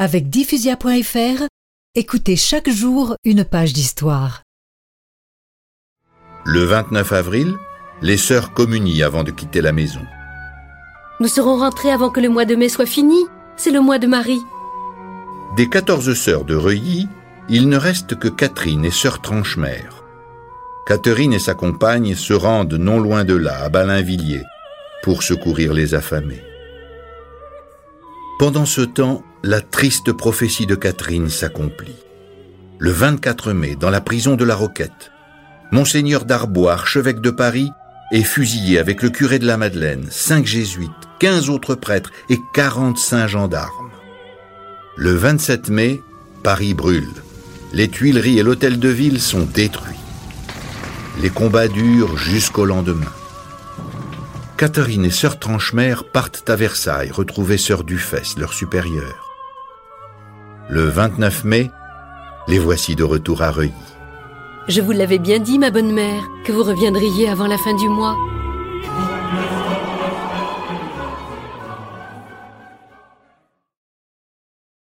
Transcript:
Avec diffusia.fr, écoutez chaque jour une page d'histoire. Le 29 avril, les sœurs communient avant de quitter la maison. Nous serons rentrés avant que le mois de mai soit fini. C'est le mois de Marie. Des 14 sœurs de Reuilly, il ne reste que Catherine et sœur Tranchemer. Catherine et sa compagne se rendent non loin de là, à Balinvilliers, pour secourir les affamés. Pendant ce temps, la triste prophétie de Catherine s'accomplit. Le 24 mai, dans la prison de la Roquette, Monseigneur Darbois, archevêque de Paris, est fusillé avec le curé de la Madeleine, cinq jésuites, quinze autres prêtres et quarante-cinq gendarmes. Le 27 mai, Paris brûle. Les Tuileries et l'hôtel de ville sont détruits. Les combats durent jusqu'au lendemain. Catherine et sœur Tranchemer partent à Versailles retrouver sœur Dufesse, leur supérieure. Le 29 mai, les voici de retour à Reuilly. Je vous l'avais bien dit, ma bonne mère, que vous reviendriez avant la fin du mois.